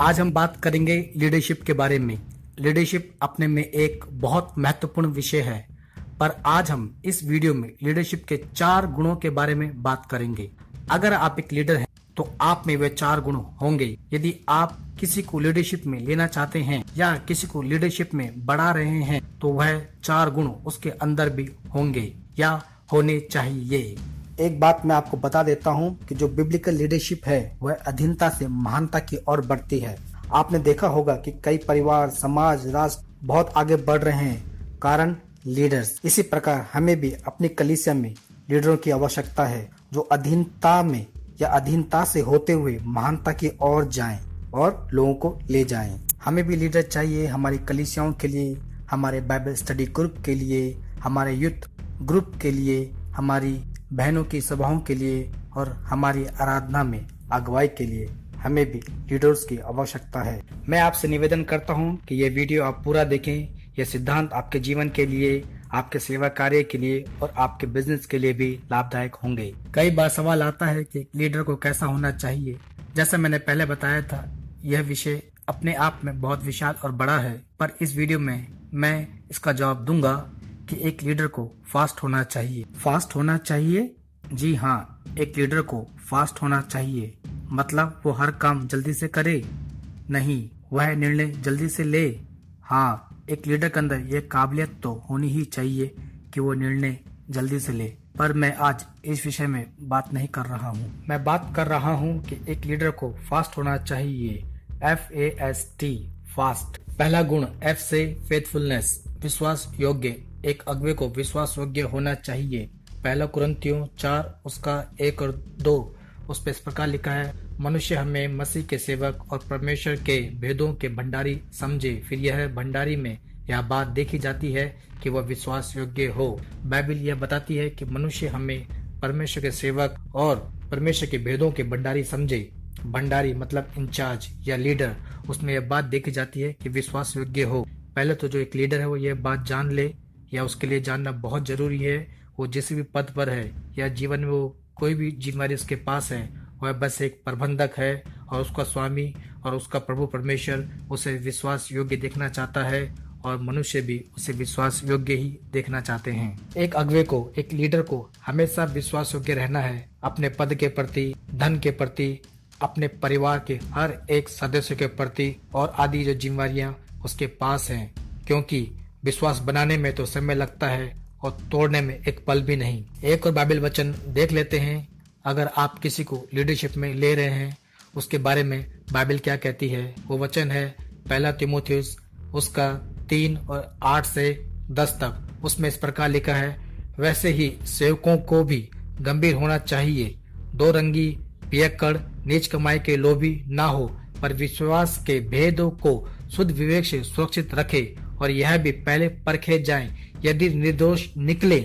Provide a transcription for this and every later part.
आज हम बात करेंगे लीडरशिप के बारे में। लीडरशिप अपने में एक बहुत महत्वपूर्ण विषय है, पर आज हम इस वीडियो में लीडरशिप के चार गुणों के बारे में बात करेंगे। अगर आप एक लीडर हैं तो आप में वे चार गुण होंगे। यदि आप किसी को लीडरशिप में लेना चाहते हैं या किसी को लीडरशिप में बढ़ा रहे हैं तो वह चार गुण उसके अंदर भी होंगे या होने चाहिए। एक बात मैं आपको बता देता हूँ कि जो बिब्लिकल लीडरशिप है, वह अधीनता से महानता की ओर बढ़ती है आपने देखा होगा कि कई परिवार, समाज, राष्ट्र बहुत आगे बढ़ रहे हैं, कारण लीडर्स इसी प्रकार हमें भी अपनी कलिसिया में लीडरों की आवश्यकता है, जो अधीनता में या अधीनता से होते हुए महानता की ओर जाएँ और लोगों को ले जाएँ। हमें भी लीडर चाहिए हमारी कलिसियाओं के लिए, हमारे बाइबल स्टडी ग्रुप के लिए, हमारे युद्ध ग्रुप के लिए, हमारी बहनों की सभाओं के लिए और हमारी आराधना में अगुवाई के लिए हमें भी लीडर्स की आवश्यकता है। मैं आपसे निवेदन करता हूँ कि ये वीडियो आप पूरा देखें यह सिद्धांत आपके जीवन के लिए, आपके सेवा कार्य के लिए और आपके बिज़नेस के लिए भी लाभदायक होंगे। कई बार सवाल आता है कि लीडर को कैसा होना चाहिए। जैसा मैंने पहले बताया था, यह विषय अपने आप में बहुत विशाल और बड़ा है, पर इस वीडियो में मैं इसका जवाब दूँगा। कि एक लीडर को फास्ट होना चाहिए। फास्ट होना चाहिए? जी हाँ एक लीडर को फास्ट होना चाहिए। मतलब वो हर काम जल्दी से करे? नहीं, वह निर्णय जल्दी से ले। हाँ एक लीडर के अंदर ये काबिलियत तो होनी ही चाहिए कि वो निर्णय जल्दी से ले। पर मैं आज इस विषय में बात नहीं कर रहा हूँ। मैं बात कर रहा हूँ कि एक लीडर को फास्ट होना चाहिए। F A S T fast. पहला गुण एफ़ से फेथफुलनेस विश्वास योग्य। एक अगवे को विश्वास योग्य होना चाहिए। पहला कुरंतियों चार, उसका एक और दो। उस पर इस प्रकार लिखा है, मनुष्य हमें मसीह के सेवक और परमेश्वर के भेदों के भंडारी समझे। फिर यह भंडारी में यह बात देखी जाती है कि वह विश्वास योग्य हो। बाइबिल यह बताती है कि मनुष्य हमें परमेश्वर के सेवक और परमेश्वर के भेदों के भंडारी समझे। भंडारी मतलब इंचार्ज या लीडर, उसमें यह बात देखी जाती है कि विश्वास योग्य हो। पहले तो जो एक लीडर है, वो यह बात जान ले या उसके लिए जानना बहुत ज़रूरी है। वो जिस भी पद पर है या जीवन में वो कोई भी जिम्मेवारी उसके पास है, वह बस एक प्रबंधक है और उसका स्वामी और उसका प्रभु परमेश्वर उसे विश्वास योग्य देखना चाहता है और मनुष्य भी उसे विश्वास योग्य ही देखना चाहते हैं। एक अगवे को, एक लीडर को हमेशा विश्वास योग्य रहना है, अपने पद के प्रति, धन के प्रति अपने परिवार के हर एक सदस्य के प्रति और आदि जो जिम्मेवारियाँ उसके पास हैं, क्योंकि विश्वास बनाने में तो समय लगता है और तोड़ने में एक पल भी नहीं। एक और बाइबल वचन देख लेते हैं, अगर आप किसी को लीडरशिप में ले रहे हैं, उसके बारे में बाइबल क्या कहती है? वो वचन है, पहला तिमोथियस, उसका तीन और आठ से दस तक। उसमें इस प्रकार लिखा है, वैसे ही सेवकों को भी गंभीर होना चाहिए। दो रंगी पियक्कड़ नीच कमाई के लोभी ना हो, पर विश्वास के भेदों को शुद्ध विवेक से सुरक्षित रखे और यह भी पहले परखे जाए। यदि निर्दोष निकले,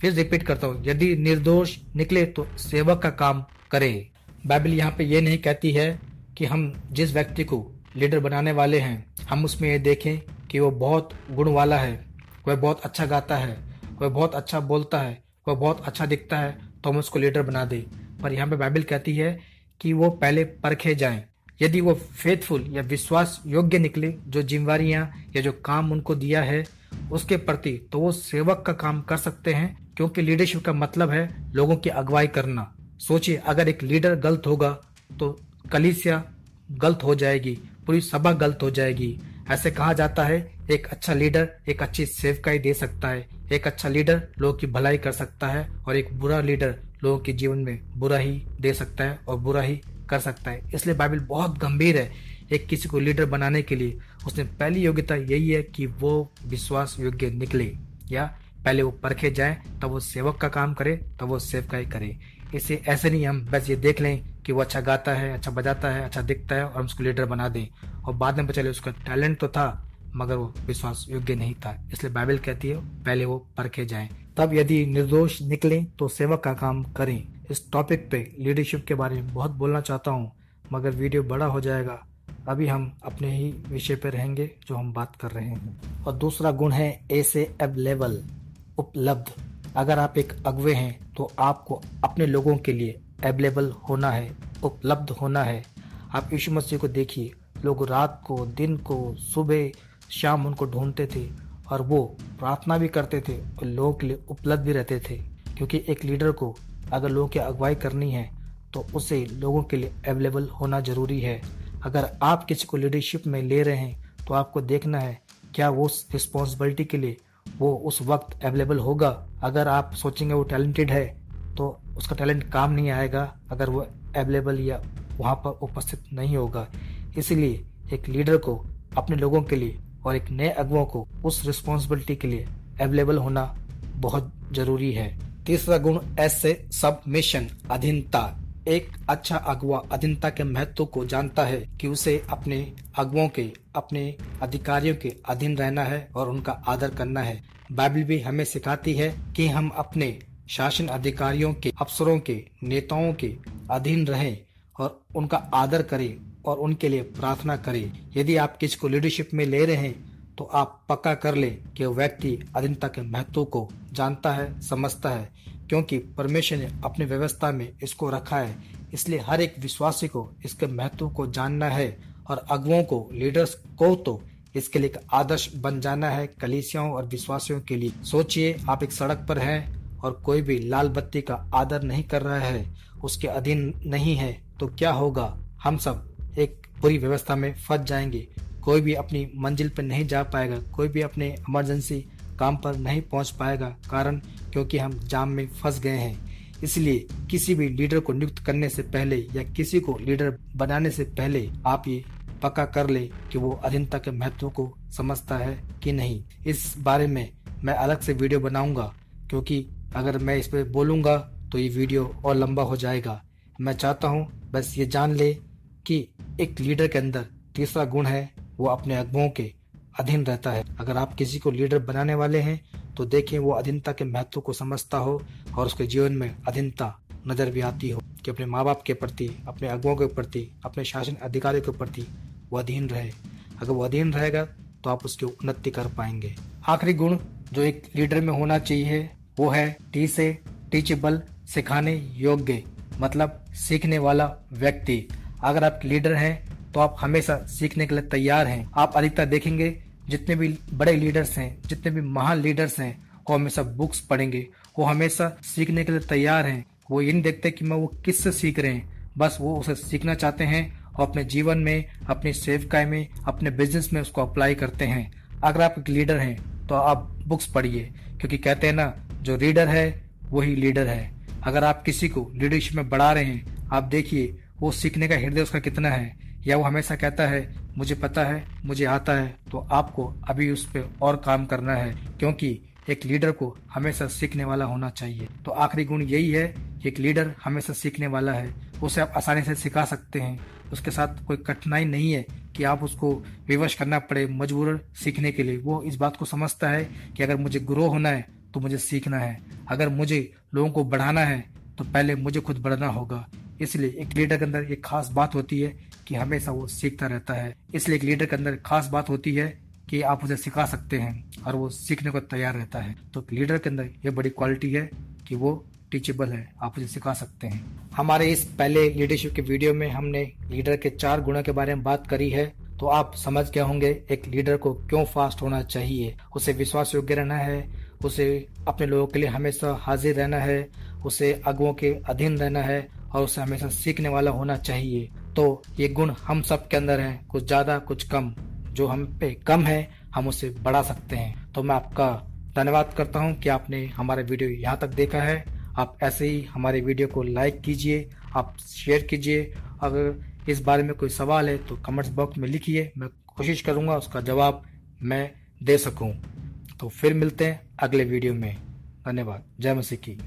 फिर रिपीट करता हूँ, यदि निर्दोष निकले तो सेवक का काम करे। बाइबल यहाँ पे ये नहीं कहती है कि हम जिस व्यक्ति को लीडर बनाने वाले हैं, हम उसमें ये देखें कि वो बहुत गुण वाला है, वह बहुत अच्छा गाता है, वह बहुत अच्छा बोलता है, वह बहुत अच्छा दिखता है तो हम उसको लीडर बना दे। पर यहाँ पे बाइबल कहती है कि वो पहले परखे जाएँ। यदि वो फेथफुल या विश्वास योग्य निकले, जो जिम्मेवारियाँ या जो काम उनको दिया है, उसके प्रति तो वो सेवक का काम कर सकते हैं, क्योंकि लीडरशिप का मतलब है लोगों की अगुवाई करना। सोचिए, अगर एक लीडर गलत होगा तो कलिसिया गलत हो जाएगी, पूरी सभा गलत हो जाएगी। ऐसे कहा जाता है, एक अच्छा लीडर एक अच्छी सेवकाई दे सकता है। एक अच्छा लीडर लोगों की भलाई कर सकता है, और एक बुरा लीडर लोगों के जीवन में बुरा ही दे सकता है और बुरा ही कर सकता है। इसलिए बाइबल बहुत गंभीर है एक किसी को लीडर बनाने के लिए। उसने पहली योग्यता यही है कि वो विश्वास योग्य निकले। या पहले वो परखे जाए, तब वो सेवक का काम करे, तब वो सेवकाई करे। इसे ऐसे नहीं हम बस ये देख लें कि वो अच्छा गाता है अच्छा बजाता है अच्छा दिखता है और हम उसको लीडर बना दें। और बाद में पता चले उसका टैलेंट तो था मगर वो विश्वास योग्य नहीं था। इसलिए बाइबल कहती है, पहले वो परखे जाएँ। तब यदि निर्दोष निकले तो सेवक का काम करें। इस टॉपिक पे लीडरशिप के बारे में बहुत बोलना चाहता हूँ, मगर वीडियो बड़ा हो जाएगा। अभी हम अपने ही विषय पर रहेंगे, जो हम बात कर रहे हैं। और दूसरा गुण है ए से अवेलेबल उपलब्ध। अगर आप एक अगवे हैं तो आपको अपने लोगों के लिए अवेलेबल होना है, उपलब्ध होना है। आप यीशु मसीह को देखिए। लोग रात को, दिन को, सुबह शाम उनको ढूंढते थे और वो प्रार्थना भी करते थे और लोगों के लिए उपलब्ध भी रहते थे। क्योंकि एक लीडर को अगर लोगों की अगुवाई करनी है तो उसे लोगों के लिए अवेलेबल होना ज़रूरी है। अगर आप किसी को लीडरशिप में ले रहे हैं तो आपको देखना है क्या वो उस रिस्पॉन्सिबिलिटी के लिए वो उस वक्त अवेलेबल होगा। अगर आप सोचेंगे वो टैलेंटेड है तो उसका टैलेंट काम नहीं आएगा। अगर वो अवेलेबल या वहाँ पर उपस्थित नहीं होगा। इसलिए एक लीडर को अपने लोगों के लिए और एक नए अगुओं को उस रिस्पॉन्सिबिलिटी के लिए अवेलेबल होना बहुत ज़रूरी है। तीसरा गुण ऐसे सबमिशन अधीनता। एक अच्छा अगुआ अधीनता के महत्व को जानता है कि उसे अपने अगुओं के, अपने अधिकारियों के अधीन रहना है और उनका आदर करना है। बाइबल भी हमें सिखाती है कि हम अपने शासन अधिकारियों के, अफसरों के, नेताओं के अधीन रहें और उनका आदर करें। और उनके लिए प्रार्थना करें। यदि आप किसी को लीडरशिप में ले रहे हैं तो आप पक्का कर ले कि व्यक्ति अधीनता के महत्व को जानता है, समझता है, क्योंकि परमेश्वर ने अपनी व्यवस्था में इसको रखा है। इसलिए हर एक विश्वासी को इसके महत्व को जानना है और अगुओं को लीडर्स को तो इसके लिए एक आदर्श बन जाना है कलीसियाओं और विश्वासियों के लिए। सोचिए, आप एक सड़क पर हैं और कोई भी लाल बत्ती का आदर नहीं कर रहा है, उसके अधीन नहीं है तो क्या होगा? हम सब बुरी व्यवस्था में फंस जाएँगे। कोई भी अपनी मंजिल पर नहीं जा पाएगा, कोई भी अपने इमरजेंसी काम पर नहीं पहुँच पाएगा कारण क्योंकि हम जाम में फंस गए हैं। इसलिए किसी भी लीडर को नियुक्त करने से पहले या किसी को लीडर बनाने से पहले आप ये पक्का कर ले कि वो अधीनता के महत्व को समझता है कि नहीं। इस बारे में मैं अलग से वीडियो बनाऊँगा, क्योंकि अगर मैं इस पर बोलूँगा तो ये वीडियो और लंबा हो जाएगा। मैं चाहता हूँ बस ये जान ले कि एक लीडर के अंदर तीसरा गुण है, वो अपने अगुओं के अधीन रहता है। अगर आप किसी को लीडर बनाने वाले हैं तो देखें वो अधीनता के महत्व को समझता हो और उसके जीवन में अधीनता नज़र भी आती हो कि अपने माँ बाप के प्रति, अपने अगुओं के प्रति, अपने शासन अधिकारियों के प्रति वो अधीन रहे। अगर वो अधीन रहेगा तो आप उसकी उन्नति कर पाएँगे। आखिरी गुण जो एक लीडर में होना चाहिए, वो है टी से टीचेबल, सिखाने योग्य मतलब सीखने वाला व्यक्ति। अगर आप लीडर हैं तो आप हमेशा सीखने के लिए तैयार हैं। आप अधिकतर देखेंगे, जितने भी बड़े लीडर्स हैं, जितने भी महान लीडर्स हैं, वो हमेशा बुक्स पढ़ेंगे। वो हमेशा सीखने के लिए तैयार हैं। वो ये नहीं देखते कि मैं वो किससे सीख रहे हैं। बस वो उसे सीखना चाहते हैं और अपने जीवन में, अपनी सेवकाई में, अपने बिज़नेस में उसको अप्लाई करते हैं। अगर आप एक लीडर हैं तो आप बुक्स पढ़िए, क्योंकि कहते हैं ना, जो रीडर है, वही लीडर है। अगर आप किसी को लीडरशिप में बढ़ा रहे हैं, आप देखिए वो सीखने का हृदय उसका कितना है? या वो हमेशा कहता है, मुझे पता है, मुझे आता है। तो आपको अभी उस पर और काम करना है, क्योंकि एक लीडर को हमेशा सीखने वाला होना चाहिए। तो आखिरी गुण यही है कि एक लीडर हमेशा सीखने वाला है। उसे आप आसानी से सिखा सकते हैं। उसके साथ कोई कठिनाई नहीं है कि आप उसको विवश करना पड़े मजबूर सीखने के लिए। वो इस बात को समझता है कि अगर मुझे ग्रो होना है तो मुझे सीखना है। अगर मुझे लोगों को बढ़ाना है तो पहले मुझे खुद बढ़ना होगा। इसलिए एक लीडर के अंदर एक खास बात होती है कि हमेशा वो सीखता रहता है। इसलिए एक लीडर के अंदर खास बात होती है कि आप उसे सिखा सकते हैं और वो सीखने को तैयार रहता है। तो लीडर के अंदर ये बड़ी क्वालिटी है कि वो टीचेबल है, आप उसे सिखा सकते हैं। हमारे इस पहले लीडरशिप के वीडियो में हमने लीडर के चार गुणों के बारे में बात करी है। तो आप समझ गए होंगे एक लीडर को क्यों फास्ट होना चाहिए। उसे विश्वास योग्य रहना है, उसे अपने लोगों के लिए हमेशा हाजिर रहना है, उसे अगुओं के अधीन रहना है और उसे हमेशा सीखने वाला होना चाहिए। तो ये गुण हम सब के अंदर है, कुछ ज़्यादा, कुछ कम। जो हम पे कम है, हम उसे बढ़ा सकते हैं। तो मैं आपका धन्यवाद करता हूँ कि आपने हमारा वीडियो यहाँ तक देखा है। आप ऐसे ही हमारे वीडियो को लाइक कीजिए, आप शेयर कीजिए। अगर इस बारे में कोई सवाल है तो कमेंट्स बॉक्स में लिखिए। मैं कोशिश करूँगा उसका जवाब मैं दे सकूँ। तो फिर मिलते हैं अगले वीडियो में। धन्यवाद। जय मसीह की।